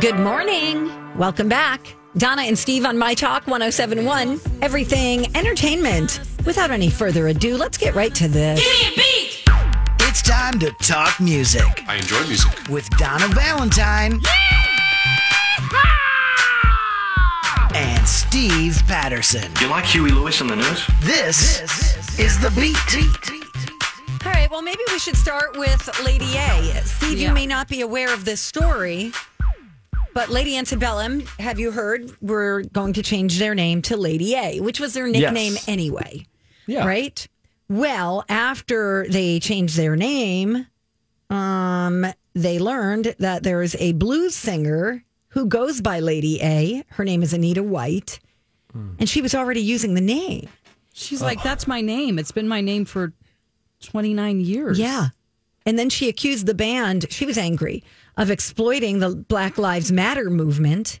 Good morning. Welcome back. Donna and Steve on My Talk 1071, Everything Entertainment. Without any further ado, let's get right to this. Give me a beat. It's time to talk music I enjoy music. with Donna Valentine and Steve Patterson. You like Huey Lewis and the News? This is the beat. All right, well, maybe we should start with Lady A. Steve, Yeah. you may not be aware of this story, but Lady Antebellum, have you heard, we're going to change their name to Lady A, which was their nickname Yes. anyway. Yeah. Right? Well, after they changed their name, um, they learned that there is a blues singer who goes by Lady A. Her name is Anita White, and she was already using the name. She's like, that's my name. It's been my name for 29 years. Yeah. And then she accused the band, she was angry, of exploiting the Black Lives Matter movement.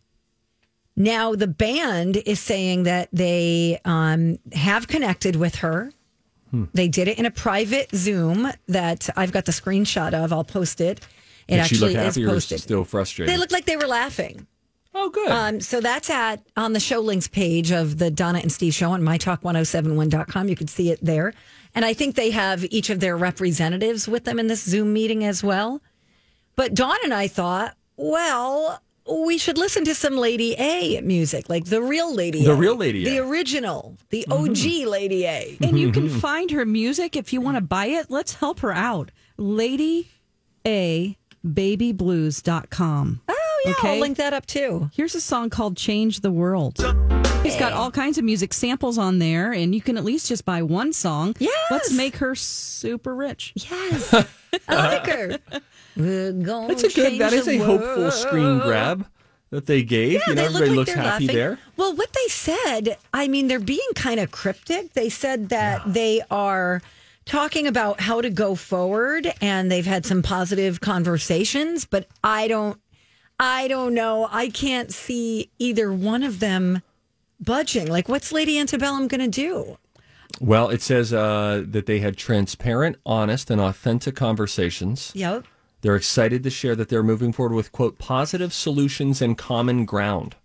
Now the band is saying that they um, have connected with her. They did it in a private Zoom that I've got the screenshot of. I'll post it. It Did actually is posted. still frustrated? They looked like they were laughing. oh, good. Um, so that's at on the show links page of the Donna and Steve show on mytalk1071.com. You can see it there. And I think they have each of their representatives with them in this Zoom meeting as well. But Dawn and I thought, well, we should listen to some Lady A music, like the real Lady A. The A. real Lady The A. Mm-hmm. original, the OG Lady A. And you can find her music if you want to buy it. Let's help her out. Lady A babyblues.com. Oh, yeah, Okay. I'll link that up too. Here's a song called Change the World. He's got all kinds of music samples on there, and you can at least just buy one song. Yes. Let's make her super rich. Yes. I like her. That's a good. That is a hopeful screen grab that they gave. Yeah, you know, they everybody look like looks they're happy laughing. there. Well, what they said, I mean, they're being kind of cryptic. They said that they are talking about how to go forward and they've had some positive conversations, but I don't I don't know. I can't see either one of them budging. Like what's Lady Antebellum going to do? Well, it says uh, that they had transparent, honest, and authentic conversations. Yep. They're excited to share that they're moving forward with quote positive solutions and common ground.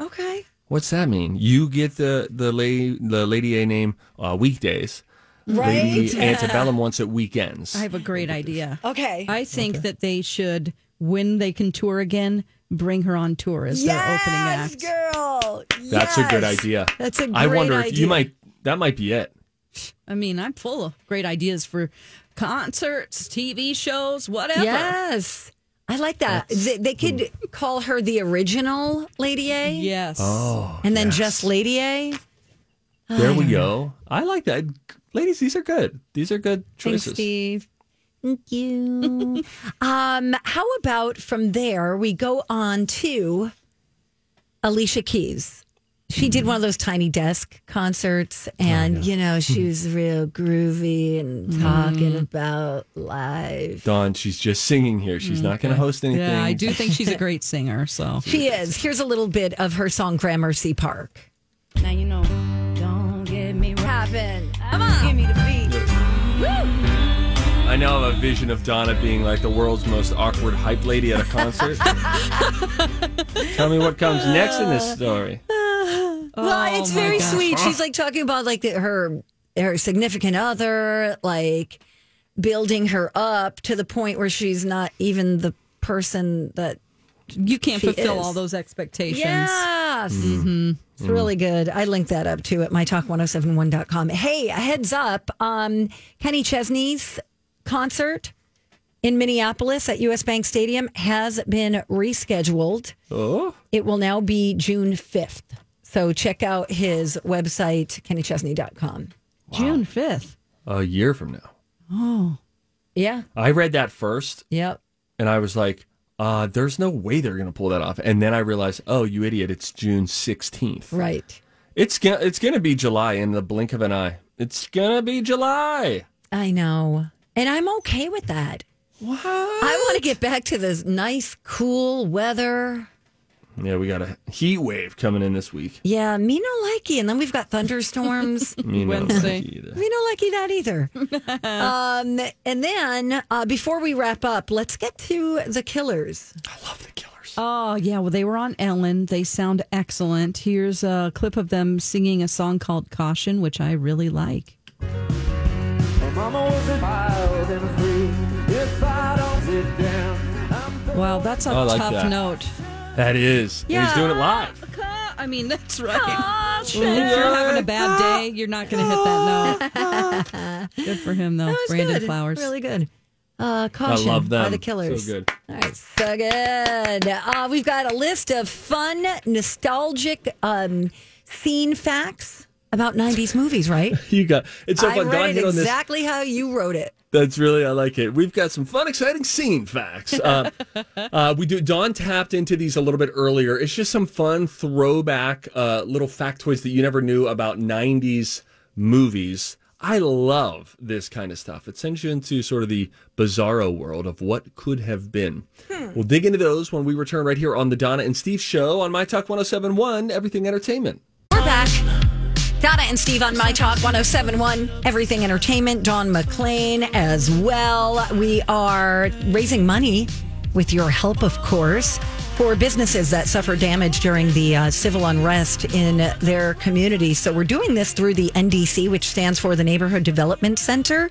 Okay. What's that mean? You get the the lady the lady A name uh, weekdays. Lady Right. Antebellum wants it weekends. I have a great idea. Okay. I think that they should, when they can tour again, bring her on tour as their opening yes, act. girl. That's a good idea. That's a great idea. I wonder if you might. That might be it. I mean, I'm full of great ideas for concerts, TV shows, whatever. Yes. I like that. They, they could call her the original Lady A Yes. Oh, and then yes. just Lady A. There we go. I like that. Ladies, these are good. These are good Thanks, choices. Steve. Thank you. um, how about from there we go on to Alicia Keys. She did one of those tiny desk concerts, oh, and you know hmm. she was real groovy and talking hmm. about life. Dawn, she's just singing here. She's not going to host anything. Yeah, I do think she's a great singer. So She is. Here's a little bit of her song "Gramercy Park." Now you know, don't get me wrong. Happen. Come on. Give me the beat. I now have a vision of Donna being like the world's most awkward hype lady at a concert. Tell me what comes next in this story. Well, it's Oh, very gosh. sweet. She's like talking about like the, her her significant other, like building her up to the point where she's not even the person that You can't She fulfill is. all those expectations. Yes. Mm-hmm. It's really good. I linked that up too at mytalk1071.com. Hey, a heads up. Um, Kenny Chesney's concert in Minneapolis at US Bank Stadium has been rescheduled. Oh, It will now be June 5th. So check out his website, kennychesney.com. June 5th. a year from now. Oh. Yeah. I read that first Yep. and I was like, uh, there's no way they're going to pull that off. And then I realized, oh, you idiot, it's June 16th. Right. It's it's going to be July in the blink of an eye. It's going to be July. I know. And I'm okay with that. What? I want to get back to this nice, cool weather. Yeah, we got a heat wave coming in this week. Yeah, me no likey. And then we've got thunderstorms. Me no Wednesday. like either. We don't like that either. um, and then uh, before we wrap up, let's get to the killers. I love the killers. Oh, yeah. Well, they were on Ellen. They sound excellent. Here's a clip of them singing a song called Caution, which I really like. Wow, that's a I like tough that. note. That is. And He's doing it live. I mean, that's right. if you're having a bad day, you're not going to hit that note. Good for him, though. That was Brandon good. Flowers. Really good. Uh, I caution love them. by the killers. So good. All right, so good. Uh, we've got a list of fun, nostalgic um, scene facts about 90s movies, right? You got it's so I fun. Don read hit it on this. exactly how you wrote it. That's really I like it. We've got some fun, exciting scene facts. Uh, uh, we do. Dawn tapped into these a little bit earlier. It's just some fun throwback uh, little factoids that you never knew about '90s movies. I love this kind of stuff. It sends you into sort of the bizarro world of what could have been. We'll dig into those when we return right here on the Donna and Steve show on My Talk 1071, Everything Entertainment. We're back. Donna and Steve on My Talk 1071, Everything Entertainment, Don McLean as well. We are raising money with your help, of course, for businesses that suffer damage during the uh, civil unrest in their community. So we're doing this through the NDC, which stands for the Neighborhood Development Center.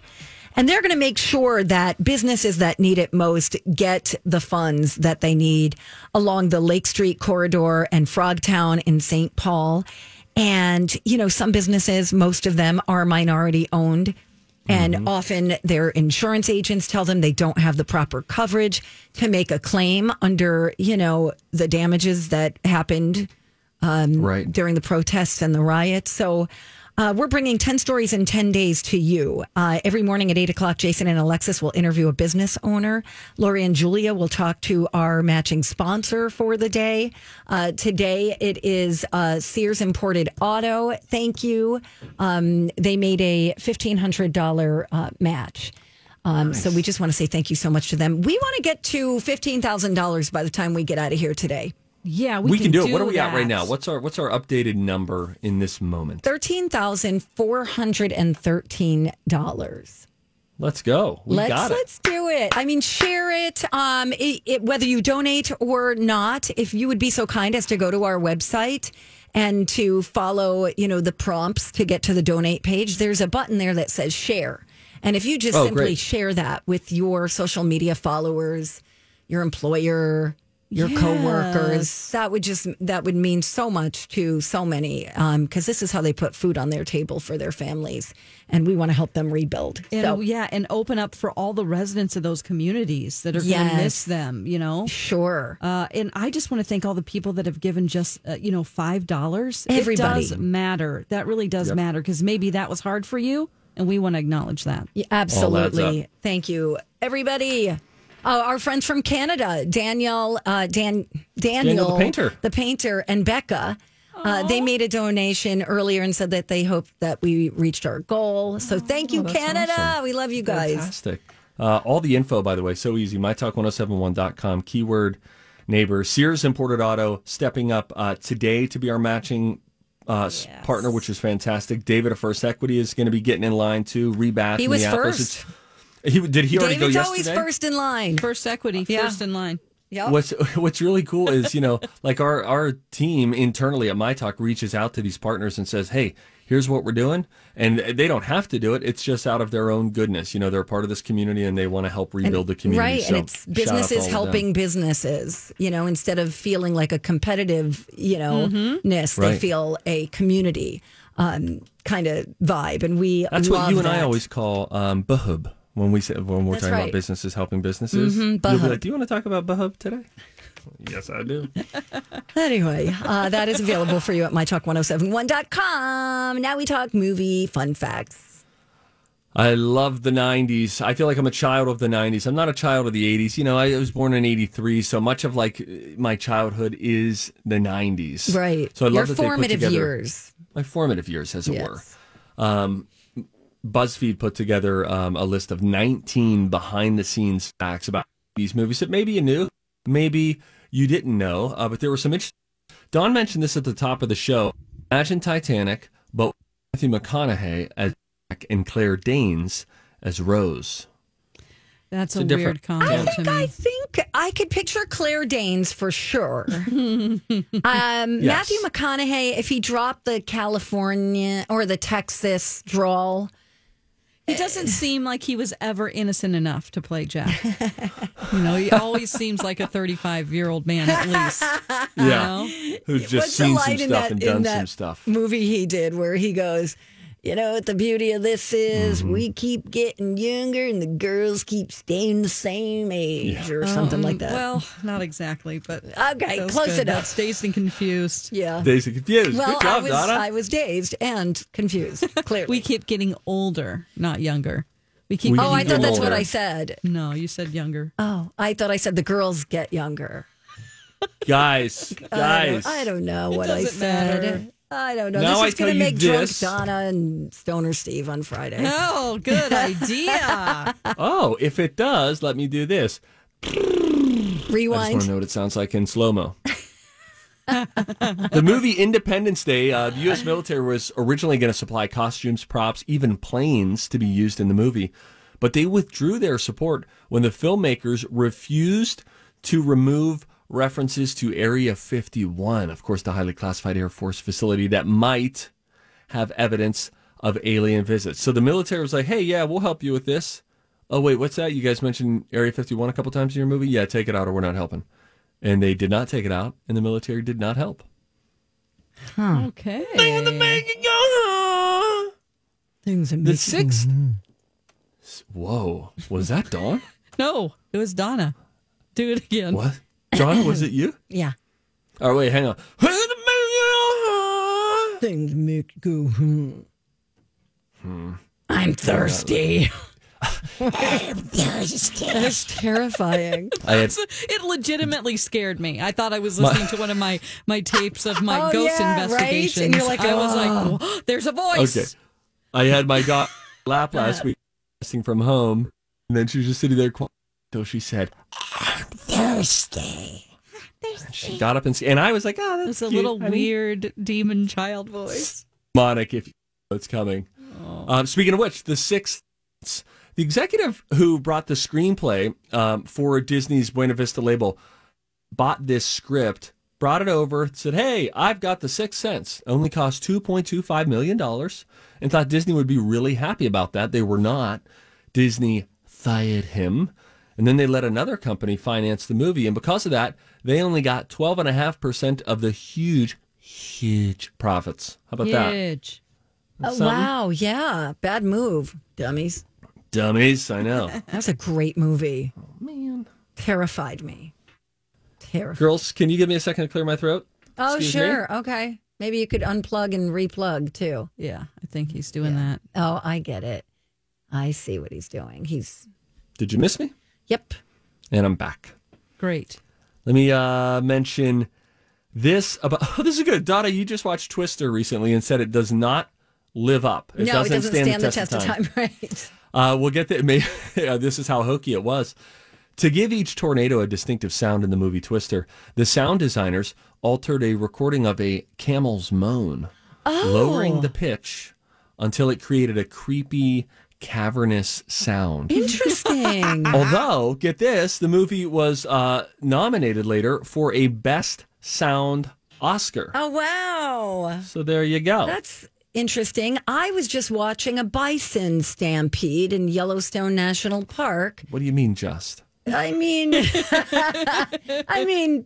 And they're going to make sure that businesses that need it most get the funds that they need along the Lake Street corridor and Frogtown in St. Paul. And, you know, some businesses, most of them are minority owned. And mm-hmm. often their insurance agents tell them they don't have the proper coverage to make a claim under, you know, the damages that happened um, Right. during the protests and the riots. So uh, we're bringing 10 stories in 10 days to you. Uh, every morning at 8 o'clock, Jason and Alexis will interview a business owner. Lori and Julia will talk to our matching sponsor for the day. Uh, today, it is uh, Sears Imported Auto. Thank you. Um, they made a $1,500 uh, match. Um, So we just want to say thank you so much to them. We want to get to $15,000 by the time we get out of here today. Yeah, We, we, can, do it. What are we at right now? What's our what's our updated number in this moment? Thirteen thousand four hundred and thirteen dollars. Let's go. We let's got it. let's do it. I mean, share it. Um, it, it. Whether you donate or not, if you would be so kind as to go to our website and to follow, you know, the prompts to get to the donate page, there's a button there that says share. And if you just Oh, simply great. share that with your social media followers, your employer, your coworkers, that would just that would mean so much to so many because this is how they put food on their table for their families, and we want to help them rebuild. And, so yeah, and open up for all the residents of those communities that are going to miss them, you know? sure. Uh, and I just want to thank all the people that have given just, uh, you know, $5. Everybody. It does matter. That really does matter because maybe that was hard for you. And we want to acknowledge that. Yeah, absolutely. up. Thank you, everybody. Uh, our friends from Canada, Danielle, uh, Dan, Daniel, Daniel the painter. the painter, and Becca. Uh, they made a donation earlier and said that they hope that we reached our goal. So thank you, that's Canada. awesome. We love you guys. Fantastic. Uh, all the info, by the way, so easy. MyTalk1071.com, keyword neighbor. Sears Imported Auto stepping up uh, today to be our matching uh, s- partner, which is fantastic. David of First Equity is going to be getting in line too. Rebath. He was first. It's- He did he already David's go always yesterday? first in line. First equity, Yeah. first in line. Yep. What's What's really cool is you know, like our our team internally at My Talk reaches out to these partners and says, "Hey, here's what we're doing," and they don't have to do it. It's just out of their own goodness. You know, they're part of this community and they want to help rebuild the community. Right, So, and it's shout out to businesses all of them. helping businesses. You know, instead of feeling like a competitive, you know, ness, they Right. feel a community um, kind of vibe, and we That's what you and I always call um, bahub when we say when we're That's talking right. about businesses helping businesses. Mhm, You'll be like, "Do you want to talk about bahub today?" yes, I do. Anyway, uh, that is available for you at mytalk1071.com. Now we talk movie fun facts. I love the 90s. I feel like I'm a child of the 90s. I'm not a child of the 80s. You know, I was born in 83, so much of like my childhood is the 90s. Right. So I love Your that they put formative together- years. My formative years, as it Yes. were. Um, BuzzFeed put together um, a list of 19 behind the scenes facts about these movies that maybe you knew, maybe you didn't know, uh, but there were some interesting. Don mentioned this at the top of the show. Imagine Titanic, but Matthew McConaughey as Jack and Claire Danes as Rose. That's It's a, a different- weird concept to me. I think I could picture Claire Danes for sure. um, Matthew McConaughey, if he dropped the California or the Texas drawl, He doesn't seem like he was ever innocent enough to play Jack. you know, he always seems like a 35 year old man at least. You know? Who's just What's the seen some stuff that- and in done that some stuff. movie he did where he goes, you know what the beauty of this is? Mm-hmm. We keep getting younger and the girls keep staying the same age or something like that. Well, not exactly, but Okay, that close good. enough. That's dazed and confused. yeah. Days of confused. Well, Good job, I was Donna. I was dazed and confused. Clearly. We keep getting older, not younger. We keep. We oh, I thought getting that's what. I said. no, you said younger. Oh, I thought I said the girls get younger. guys, I guys. don't, I don't know what I said. matter. I don't know. Now I this is going to you make this. drunk Donna and Stoner Steve on Friday. Oh, good idea. Oh, if it does, let me do this. Rewind. I just want to know what it sounds like in slow mo. the movie Independence Day, uh, the U.S. military was originally going to supply costumes, props, even planes to be used in the movie, but they withdrew their support when the filmmakers refused to remove references to Area 51, of course, the highly classified Air Force facility that might have evidence of alien visits. So the military was like, hey, yeah, we'll help you with this. Oh, wait, what's that? You guys mentioned Area 51 a couple times in your movie? Yeah, take it out or we're not helping. And they did not take it out, and the military did not help. Okay. Things in The sixth. Whoa, was that Dawn? No, it was Donna. Do it again. What? John, was it you? Yeah. Oh, wait, hang on. Things make you go. Hmm. I'm thirsty. That's terrifying. I had, It legitimately scared me. I thought I was listening to one of my my tapes of my Oh, ghost yeah, right? investigations. And you're like, I was "Oh." like, "Oh, "There's a voice." okay. I had my dog lap last week, testing from home, and then she was just sitting there quiet until she said, I'm thirsty. And she got up and, s- and I was like, oh, that's It's a cute, little honey." weird demon child voice. demonic if you know it's coming. Um, speaking of which, the sixth, the executive who brought the screenplay um, for Disney's Buena Vista label bought this script, brought it over, said, "Hey, I've got the Sixth Sense. Only cost two point two five million dollars," and thought Disney would be really happy about that. They were not. Disney fired him. And then they let another company finance the movie. And because of that, they only got 12.5% of the huge, huge profits. How about that? Huge. Oh, wow. Yeah. Bad move, dummies. Dummies, I know. That's a great movie. Oh, man. Terrified me. Terrified. Girls, can you give me a second to clear my throat? Oh, Excuse me? sure. Okay. Maybe you could unplug and replug too. Yeah, I think he's doing that. Oh, I get it. I see what he's doing. He's, Did you miss me? Yep. And I'm back. Great. Let me uh, mention this about. Oh, this is good. Donna, you just watched Twister recently and said it does not live up. no, it doesn't stand, the test, of time. Right. Uh, we'll get the. May, uh, this is how hokey it was. To give each tornado a distinctive sound in the movie Twister, the sound designers altered a recording of a camel's moan, lowering the pitch until it created a creepy, cavernous sound. Interesting. Interesting. Although, get this, the movie was uh, nominated later for a Best Sound Oscar. oh wow. So there you go. That's interesting. I was just watching a bison stampede in Yellowstone National Park. what do you mean, just? I mean, I mean,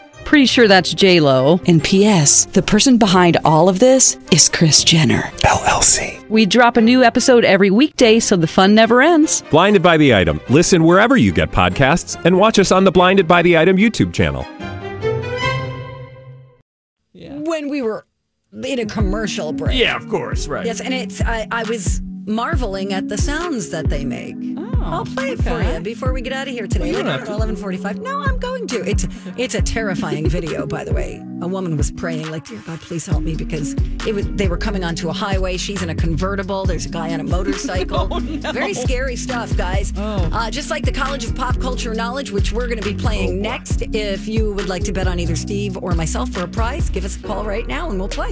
Pretty sure that's J Lo. And P.S. The person behind all of this is Kris Jenner LLC. We drop a new episode every weekday, so the fun never ends. Blinded by the item. Listen wherever you get podcasts, and watch us on the Blinded by the Item YouTube channel. Yeah. when we were in a commercial break. Yeah, of course, right. Yes, and it's I, I was marveling at the sounds that they make. Oh, I'll play it for you before we get out of here today. Oh, you don't have eleven forty-five. No, I'm going to. It's it's a terrifying video, by the way. A woman was praying, like, "Dear God, please help me," because it was they were coming onto a highway. She's in a convertible. There's a guy on a motorcycle. Oh, Very scary stuff, guys. Uh, just like the College of Pop Culture Knowledge, which we're going to be playing Oh, next. If you would like to bet on either Steve or myself for a prize, give us a call right now and we'll play.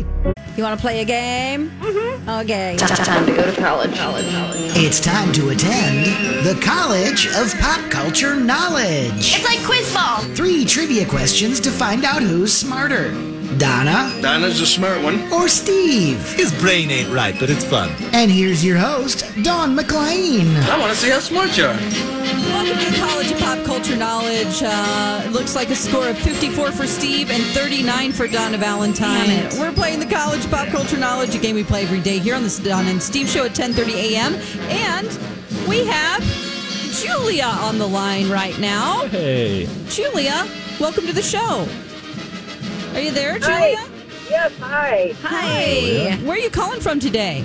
You want to play a game? Mm-hmm. Okay. It's time to go to college. college. College. It's time to attend the College of Pop Culture Knowledge. It's like quiz ball. Three trivia questions to find out who's smarter Donna Donna's a smart one. or Steve. His brain ain't right, but it's fun. And here's your host, Don McLean. I want to see how smart you are. Welcome to College of Pop Culture Knowledge. Uh, it looks like a score of 54 for Steve and 39 for Donna Valentine. Damn it. We're playing the College of Pop Culture Knowledge, a game we play every day here on the Don and Steve Show at 10:30 a.m. And we have Julia on the line right now. Hey. Julia, welcome to the show. Are you there, Julia? Yes, hi. Hi. Where are you calling from today?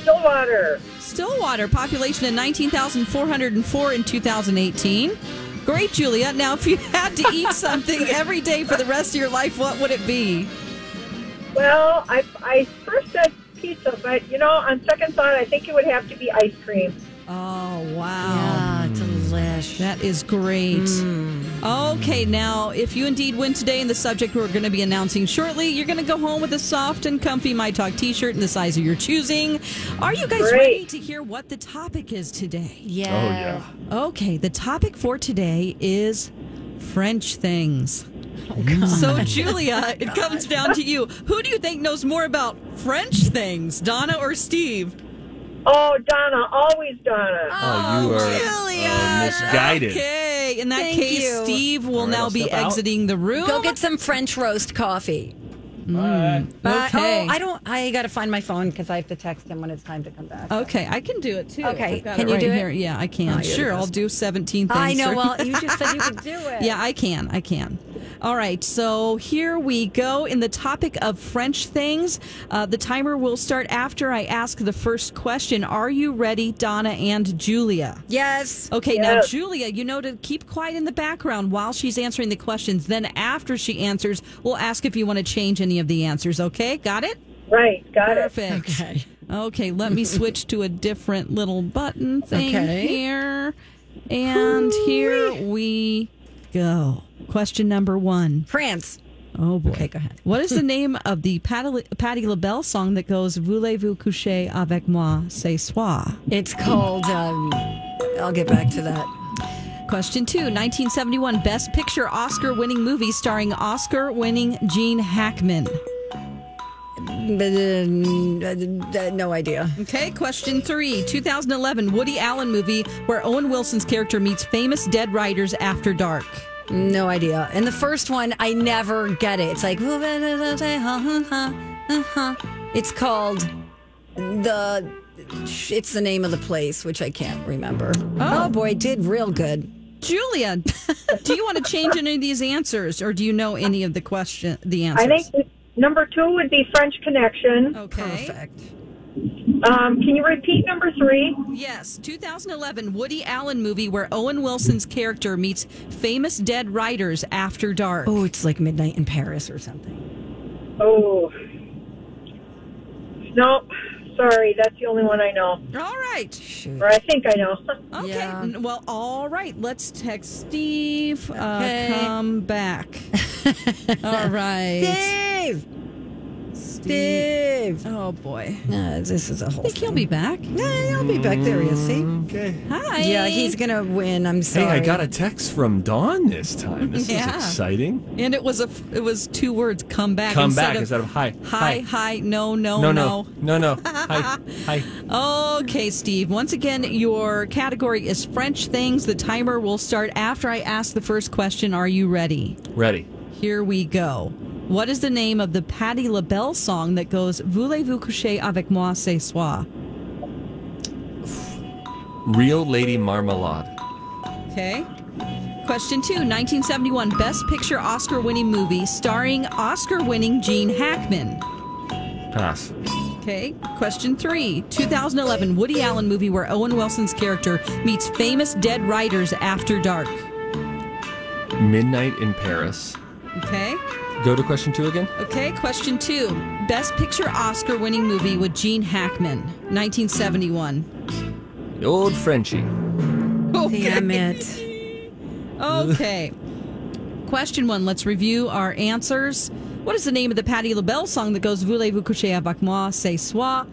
Stillwater. Stillwater, population of 19,404 in 2018. Great, Julia. Now, if you had to eat something every day for the rest of your life, what would it be? Well, I, I first said pizza, but you know, on second thought, I think it would have to be ice cream. Oh, wow. Yeah, delish. That is great. Hmm. Okay, now, if you indeed win today in the subject we're going to be announcing shortly, you're going to go home with a soft and comfy My Talk t shirt in the size of your choosing. Are you guys Great. ready to hear what the topic is today? Yeah. Oh, okay, the topic for today is French things. Oh, so, Julia, it comes down to you. Who do you think knows more about French things, Donna or Steve? Oh, Donna, always Donna. Oh, you are Julia. uh, misguided. Okay, in that Thank case, you. Steve will All right, now I'll be step out. exiting the room. Go get some French roast coffee. Bye. Uh, Okay. oh, I don't. I got to find my phone because I have to text him when it's time to come back. Okay, I can do it too. Okay, I've got can it you right do it? Here. Yeah, I can. Oh, sure, I'll do 17 things. I know. Well, you. you just said you could do it. Yeah, I can. I can. All right. So here we go. In the topic of French things, uh, the timer will start after I ask the first question. Are you ready, Donna and Julia? Yes. Okay, now Julia, you know to keep quiet in the background while she's answering the questions. Then after she answers, we'll ask if you want to change any of the answers. Okay, got it? Right, got it. Perfect. Okay. Okay, let me switch to a different little button thing Okay. here. And here we go. Question number one. France. Oh boy. Okay, go ahead. What is the name of the Patti, Patti LaBelle song that goes Voulez-vous coucher avec moi ce soir? It's called. Um, I'll get back to that. Question two 1971 Best Picture Oscar winning movie starring Oscar winning Gene Hackman. But, uh, uh, no idea. Okay, question three 2011 Woody Allen movie where Owen Wilson's character meets famous dead writers after dark. No idea. And the first one, I never get it. It's like it's called the it's the name of the place, which I can't remember. Oh, oh boy, did real good. Julia, do you want to change any of these answers, or do you know any of the question, the answers? I think number two would be French Connection. Okay. Perfect. Um, can you repeat number three? Yes, 2011 Woody Allen movie where Owen Wilson's character meets famous dead writers after dark. Oh, it's like Midnight in Paris or something. Oh. No, sorry, that's the only one I know. All right. Shoot. Or I think I know. Okay. Yeah. Well, all right. Let's text Steve. Okay. Uh, come back. all right. Steve! Steve! Oh boy. Uh, this is a whole I think he'll be back. Yeah, he'll be back there, you see? Okay. Hi. Yeah, he's going to win. I'm sorry. Hey. I got a text from Dawn this time. This Yeah. is exciting. And it was a it was two words. Come back. Come instead back of, instead of hi. hi. Hi. No. No. No, No. no, no, no. Hi, hi. Okay, Steve. Once again, your category is French things. The timer will start after I ask the first question. Are you ready? Ready. Here we go. What is the name of the Patti LaBelle song that goes Voulez-vous coucher avec moi ce soir? Real Lady Marmalade. Okay. Question two 1971 Best Picture Oscar winning movie starring Oscar winning Gene Hackman. Pass. Okay. Question three 2011 Woody Allen movie where Owen Wilson's character meets famous dead writers after dark. Midnight in Paris. Okay. Go to question two again. Okay. Question two Best Picture Oscar winning movie with Gene Hackman, 1971. Old Frenchie. Damn it. Okay. Question one. Let's review our answers. What is the name of the Patti LaBelle song that goes Voulez-vous coucher avec moi ce soir?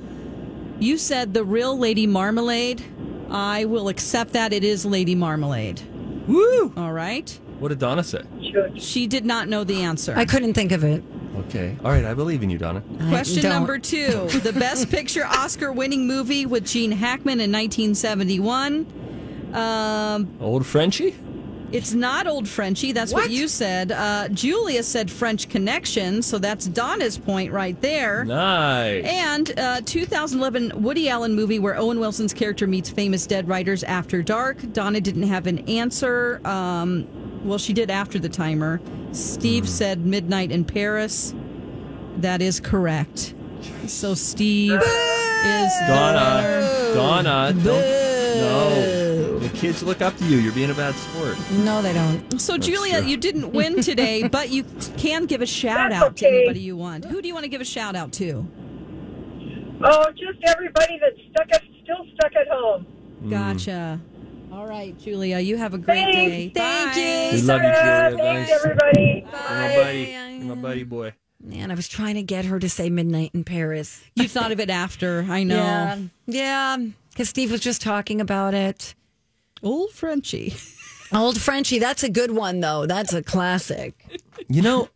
You said the real Lady Marmalade. I will accept that it is Lady Marmalade. Woo! All right. What did Donna say? She did not know the answer. I couldn't think of it. Okay. All right. I believe in you, Donna. Question don't. number two. The Best Picture Oscar winning movie with Gene Hackman in 1971. Um, Old Frenchie? It's not Old Frenchy. That's what, What? you said. Uh, Julia said French Connection, so that's Donna's point right there. Nice. And uh, 2011 Woody Allen movie where Owen Wilson's character meets famous dead writers after dark. Donna didn't have an answer. Um, well, she did after the timer. Steve said Midnight in Paris. That is correct. So Steve is Donna. Donna. Don't. No. The kids look up to you. You're being a bad sport. No, they don't. So, Julia, true. you didn't win today, but you can give a shout That's out to anybody you want. Who do you want to give a shout out to? Oh, just everybody that's stuck at, still stuck at home. Mm. Gotcha. All right, Julia, you have a great Thanks. day. Thank Bye. you. We love you, Julia. thanks, Nice. everybody. You're my buddy. My buddy boy. Man, I was trying to get her to say midnight in Paris. You thought of it after, I know. Yeah. Yeah. Because Steve was just talking about it. Old Frenchie. Old Frenchie, that's a good one, though. That's a classic. You know,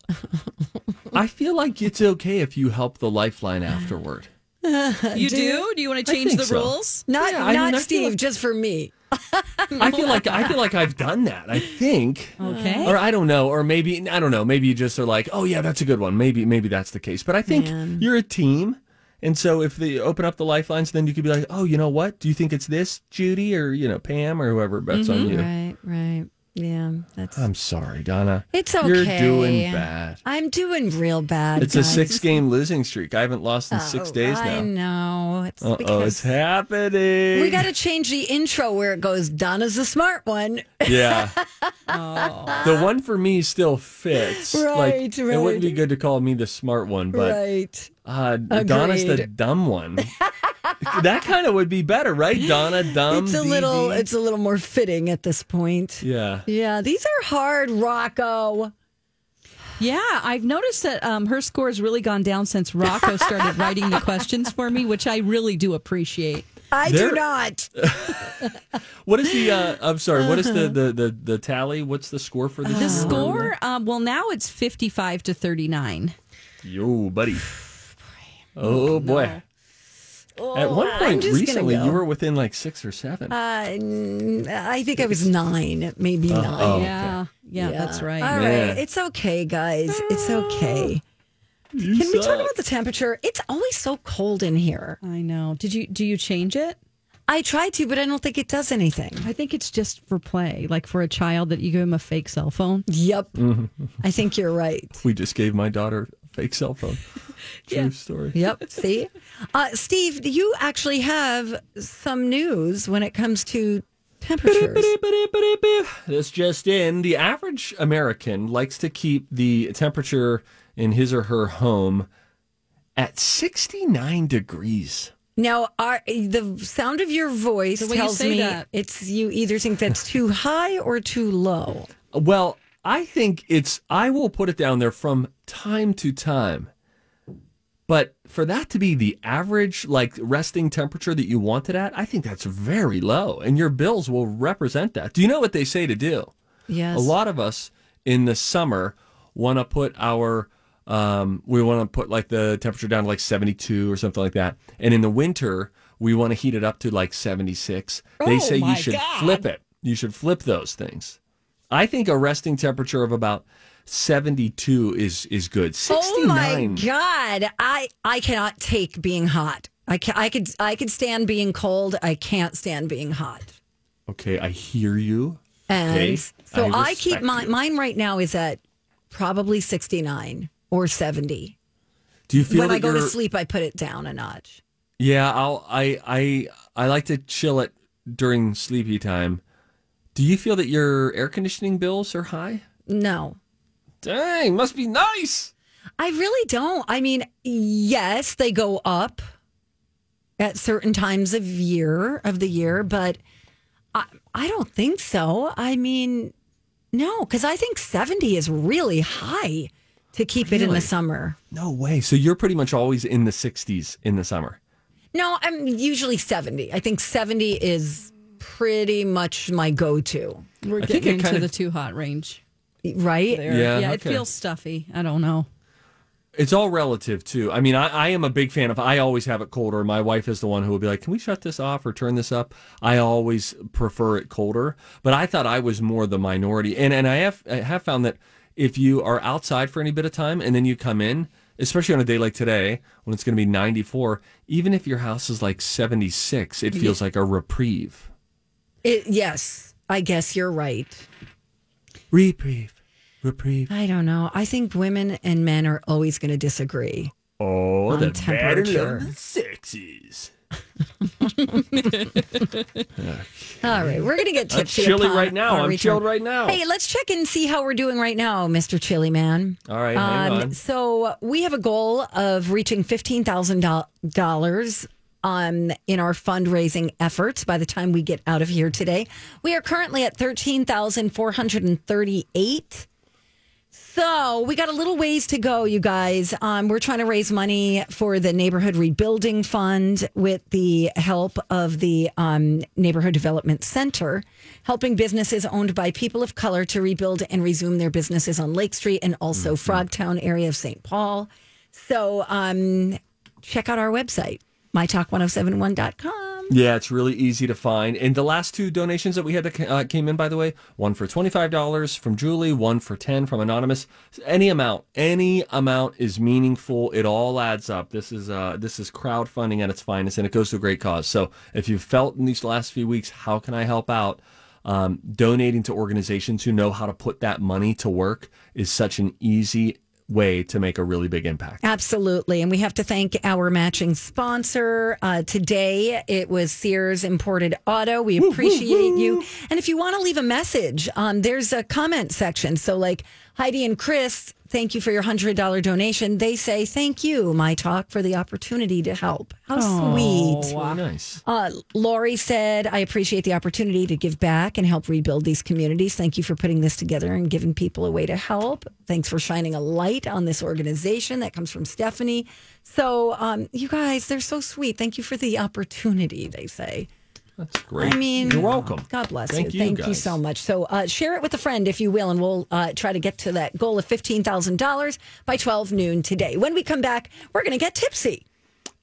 I feel like it's okay if you help the lifeline afterward. You do? Do you want to change the so. rules? Not, Yeah, not I feel Steve, like- just for me. I feel like I feel like I've done that. I think. Okay. Or I don't know, or maybe I don't know. Maybe you just are like, oh yeah, that's a good one. Maybe maybe that's the case. But I think Man. you're a team, and so if they open up the lifelines, then you could be like, oh, you know what? Do you think it's this, Judy, or you know Pam, or whoever bets on mm-hmm. you? Right, right. Yeah, that's. I'm sorry, Donna. it's okay. You're doing bad. I'm doing real bad. It's a six game losing streak. I haven't lost in six Oh, days now. I now. know. It's oh, it's happening. we got to change the intro where it goes. Donna's the smart one. Yeah. Oh. The one for me still fits. like, Right, It wouldn't be good to call me the smart one, but right. Uh, Donna's the dumb one. that kind of would be better, right? Donna, dumb. It's a DD. little. It's a little more fitting at this point. Yeah. Yeah, these are hard, Rocco. Yeah, I've noticed that um, her score has really gone down since Rocco started writing the questions for me, which I really do appreciate. I There- do not. What is the? Uh, I'm sorry. What is the, the the the tally? What's the score for this? The score, um, well, now it's 55 to 39. Yo, buddy. Oh boy. At one point recently, go. you were within like six or seven. Uh, n- I think I was nine, maybe Oh, nine. oh, okay. Yeah, yeah, that's right. All Yeah. right, it's okay, guys. It's okay. You Can we talk about the temperature? It's always so cold in here. I know. Did you do you change it? I tried to, but I don't think it does anything. I think it's just for play, like for a child that you give him a fake cell phone. Yep. Mm-hmm. I think you're right. We just gave my daughter a fake cell phone. True story. Yep. See? Uh, Steve, you actually have some news when it comes to temperatures. This just in. The average American likes to keep the temperature in his or her home at 69 degrees. Now, our, the sound of your voice The way you tells me that. it's you either think that's too high or too low. Well, I think it's, I will put it down there from time to time. But for that to be the average, like resting temperature that you want it at, I think that's very low. And your bills will represent that. Do you know what they say to do? Yes. A lot of us in the summer want to put our um, we want to put like the temperature down to like 72 or something like that. And in the winter, we want to heat it up to like 76. they Oh, say you should God. flip it. You should flip those things. I think a resting temperature of about 72 is is good. 69. Oh my god! I I cannot take being hot. I can, I could I could stand being cold. I can't stand being hot. Okay, I hear you. And Okay, so I I, keep my you. mine right now is at probably sixty nine or seventy. Do you feel when I go to sleep, I put it down a notch. Yeah, I'll I I I like to chill it during sleepy time. Do you feel that your air conditioning bills are high? No, Dang, must be nice. I really don't. I mean, yes, they go up at certain times of year of the year, but I, I don't think so. I mean, no, because I think seventy is really high to keep it in the summer. No way. So you're pretty much always in the 60s in the summer. No, I'm usually seventy. I think seventy is pretty much my go-to. We're I think getting it into kinda- the too hot range. Right? There. Yeah, yeah, it okay. feels stuffy. I don't know. It's all relative too. I mean, I, I am a big fan of. I always have it colder. My wife is the one who will be like, "Can we shut this off or turn this up?" I always prefer it colder. But I thought I was more the minority, and and I have I have found that if you are outside for any bit of time and then you come in, especially on a day like today when it's going to be 94, even if your house is like 76, it feels like a reprieve. It, yes, I guess you're right. Reprieve, reprieve. I don't know. I think women and men are always going to disagree. Oh, On the temperature. battle of the sexes. All right, we're going to get I'm chilly upon right now. our I'm return. chilled right now. Hey, let's check and see how we're doing right now, Mr. Chili Man. All right, hang um, on. So we have a goal of reaching fifteen thousand dollars um, in our fundraising efforts by the time we get out of here today. We are currently at thirteen thousand four hundred and thirty-eight. So we got a little ways to go, you guys. Um, we're trying to raise money for the neighborhood rebuilding fund with the help of the um, neighborhood development center, helping businesses owned by people of color to rebuild and resume their businesses on Lake Street and also Frogtown area of St. Paul. So um, check out our website, mytalk1071.com. Yeah, it's really easy to find. And the last two donations that we had that uh, came in, by the way, one for $25 from Julie, one for 10 from Anonymous. Any amount, any amount is meaningful. It all adds up. This is uh, this is crowdfunding at its finest, and it goes to a great cause. So if you've felt in these last few weeks, how can I help out? Um, donating to organizations who know how to put that money to work is such an easy way to make a really big impact. Absolutely. And we have to thank our matching sponsor. Uh, today, it was Sears Imported Auto. We appreciate you. And if you want to leave a message, um, there's a comment section. So, like Heidi and Chris, thank you for your $100 donation. They say, thank you, My Talk, for the opportunity to help. How sweet. Really nice. Uh, Lori said, I appreciate the opportunity to give back and help rebuild these communities. Thank you for putting this together and giving people a way to help. Thanks for shining a light on this organization. That comes from Stephanie. So, um, you guys, they're so sweet. Thank you for the opportunity, they say. That's great. I mean, you're welcome. God bless Thank you. you, Thank you so much. So, uh, share it with a friend if you will, and we'll uh, try to get to that goal of $15,000 by 12 noon today. When we come back, we're going to get tipsy.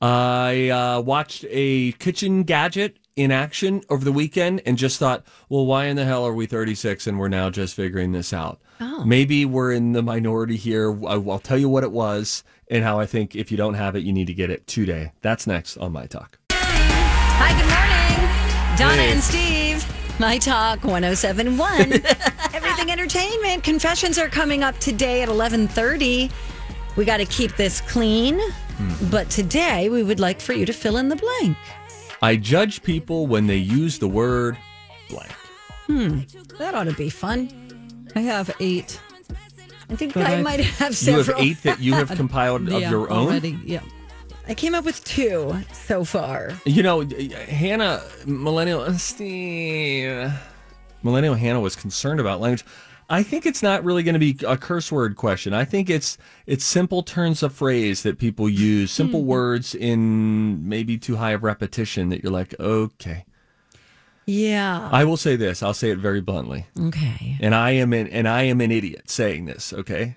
I uh, watched a kitchen gadget in action over the weekend and just thought, well, why in the hell are we 36 and we're now just figuring this out? Oh. Maybe we're in the minority here. I- I'll tell you what it was and how I think if you don't have it, you need to get it today. That's next on My Talk. Hi, good morning. Donna and Steve. My Talk 1071. Everything Entertainment. Confessions are coming up today at 1130. We got to keep this clean. But today we would like for you to fill in the blank. I judge people when they use the word blank. Hmm. That ought to be fun. I have eight. I think I might have You several. have eight that you have compiled of Yeah, your own? already. Yeah. I came up with two so far. You know, Hannah, millennial uh, Steve, millennial Hannah was concerned about language. I think it's not really going to be a curse word question. I think it's it's simple turns of phrase that people use, simple hmm. words in maybe too high of repetition that you're like, okay. Yeah. I will say this. I'll say it very bluntly. Okay. And I am an and I am an idiot saying this, okay?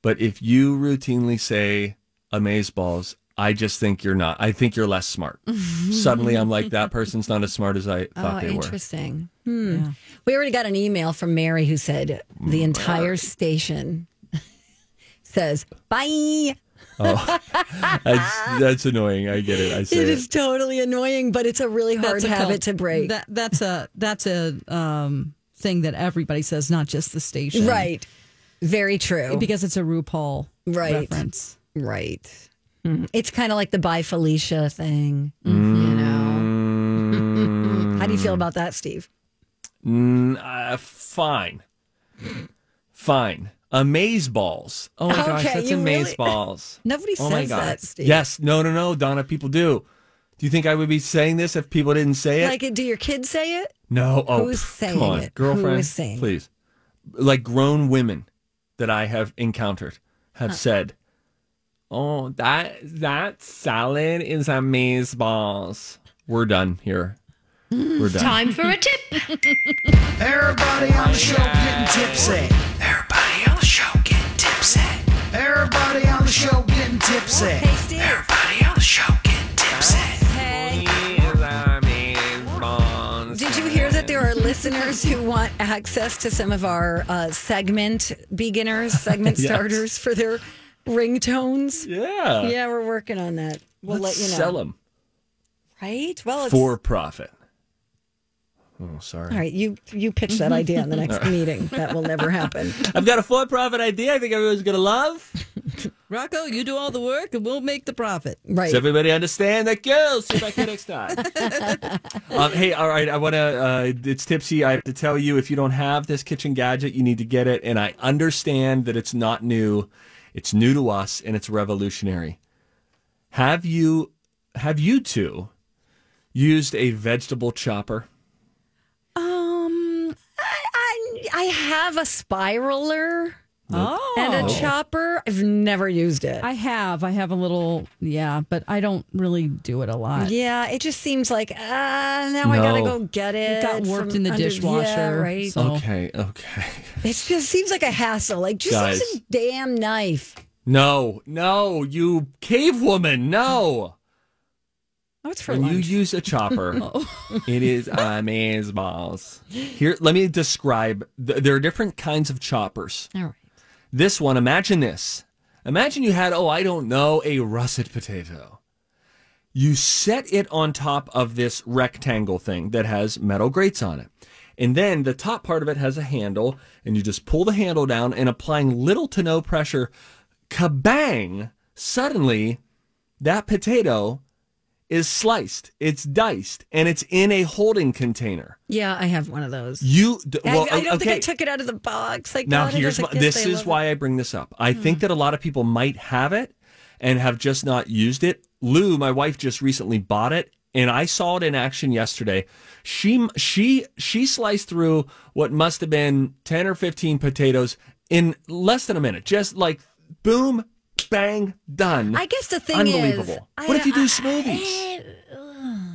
But if you routinely say amaze balls, I just think you're not. I think you're less smart. Suddenly I'm like that person's not as smart as I thought oh, they were. interesting. Hmm. We already got an email from Mary who said the entire station says bye. Oh, that's, that's annoying. I get it. I say It it. is totally annoying, but it's a really hard That's a habit cult- to break. That that's a that's a um, thing that everybody says, not just the station. right. Very true. Because it's a RuPaul Right. reference. Right. Mhm. It's kind of like the bye Felicia thing. Mm. You know. How do you feel about that, Steve? Mm, uh, fine. Fine. Amaze balls. Oh my gosh, Okay, that's you amaze really- balls. Nobody Oh my says god. that, Steve. Yes. No, no, no, Donna, people do. Do you think I would be saying this if people didn't say it? Like, do your kids say it? no. Oh, Who's pff, saying come on, it? girlfriend. Saying it? please. Like grown women that I have encountered have said, "Oh, that that salad is amaze balls." We're done here. We're done. Time for a tip. Everybody on the show getting tipsy. Everybody on the show getting tipsy. Everybody on the show getting tipsy. Hey, Everybody on the show getting tipsy. Hey. Did you hear that there are listeners who want access to some of our uh, segment beginners, segment Yes. starters for their ringtones? Yeah. Yeah, we're working on that. We'll Let's let you know. sell them Right? Well, it's for profit. Oh, sorry. all right. You you pitch that idea in the next meeting. That will never happen. I've got a for profit idea. I think everyone's gonna love. Rocco, you do all the work and we'll make the profit. Right. Does everybody understand that? Girls, see if I can next time. um, hey, all right. I want to. Uh, it's tipsy. I have to tell you, if you don't have this kitchen gadget, you need to get it. And I understand that it's not new. It's new to us, and it's revolutionary. Have you? Have you two used a vegetable chopper? Um, I, I I have a spiraler Oh. and a chopper. I've never used it. I have. I have a little, yeah, but I don't really do it a lot. yeah, it just seems like ah, now I gotta go get it. It got warped from in the under- dishwasher. Yeah, right. So Okay. Okay. It just seems like a hassle. Like just Guys. use a damn knife. No. No. You cave woman. No. Oh, it's for when lunch. you use a chopper, it is amaze balls. Here, let me describe. th- There are different kinds of choppers. All right. This one, imagine this. Imagine you had, oh, I don't know, a russet potato. You set it on top of this rectangle thing that has metal grates on it. And then the top part of it has a handle, and you just pull the handle down and applying little to no pressure, kabang! Suddenly, that potato is sliced, it's diced, and it's in a holding container. Yeah, I have one of those. You, d- I- well, I, don't think I took it out of the box. I Now here's my, like, this is why I bring this up. I hmm. think that a lot of people might have it and have just not used it. Lou, my wife, just recently bought it, and I saw it in action yesterday. She she she sliced through what must have been ten or fifteen potatoes in less than a minute. Just like boom, bang, done. I guess the thing Unbelievable. is, I- what if you do I- smoothies? Eh,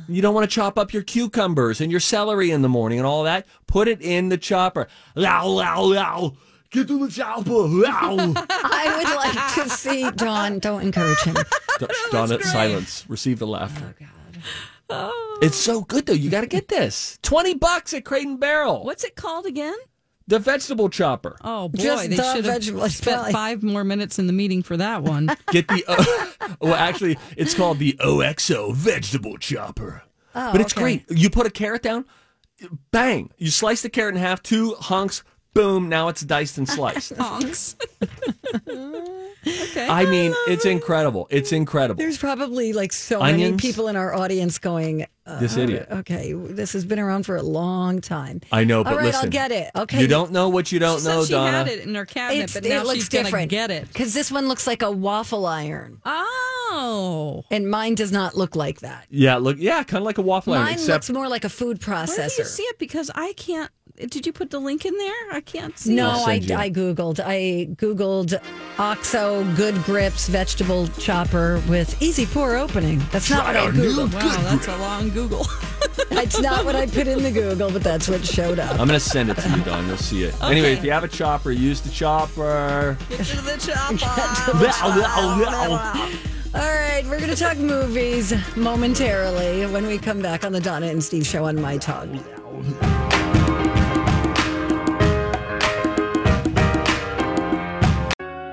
you don't want to chop up your cucumbers and your celery in the morning and all that. Put it in the chopper. Low, low, low. Get to the chopper. Low. I would like to see Don. Don't encourage him. Donna, silence. Receive the laughter. Oh, God. Oh. It's so good though. You got to get this. Twenty bucks at Crate and Barrel. What's it called again? The vegetable chopper. Oh boy, Just they the should have vegetable- spent probably. five more minutes in the meeting for that one. Get the. O- uh, well, actually, it's called the OXO vegetable chopper. Oh, but it's okay. great. You put a carrot down, bang. You slice the carrot in half, two hunks, boom. Now it's diced and sliced. Honks. okay. I mean, it's incredible. It's incredible. There's probably like so many Onions? people in our audience going, uh, This idiot. Okay, this has been around for a long time. I know, but All right, listen. I'll get it. Okay. You don't know what you don't she know, said she Donna. had it in her cabinet, It's, but now it looks she's gonna different. get it. because this one looks like a waffle iron, Oh, and mine does not look like that. Yeah, look, yeah, kind of like a waffle iron, Mine except looks more like a food where do you processor. see it? Because I can't. Did you put the link in there? I can't see. No. I'll I, you. I googled. I googled Oxo Good Grips vegetable chopper with easy pour opening. That's not what I googled. Wow, that's a long Google. It's not what I put in the Google, but that's what showed up. I'm gonna send it to you, Don. You'll see it. Anyway, if you have a chopper, use the chopper. Get to the chopper. All right, we're going to talk movies momentarily when we come back on the Donna and Steve show on My Talk.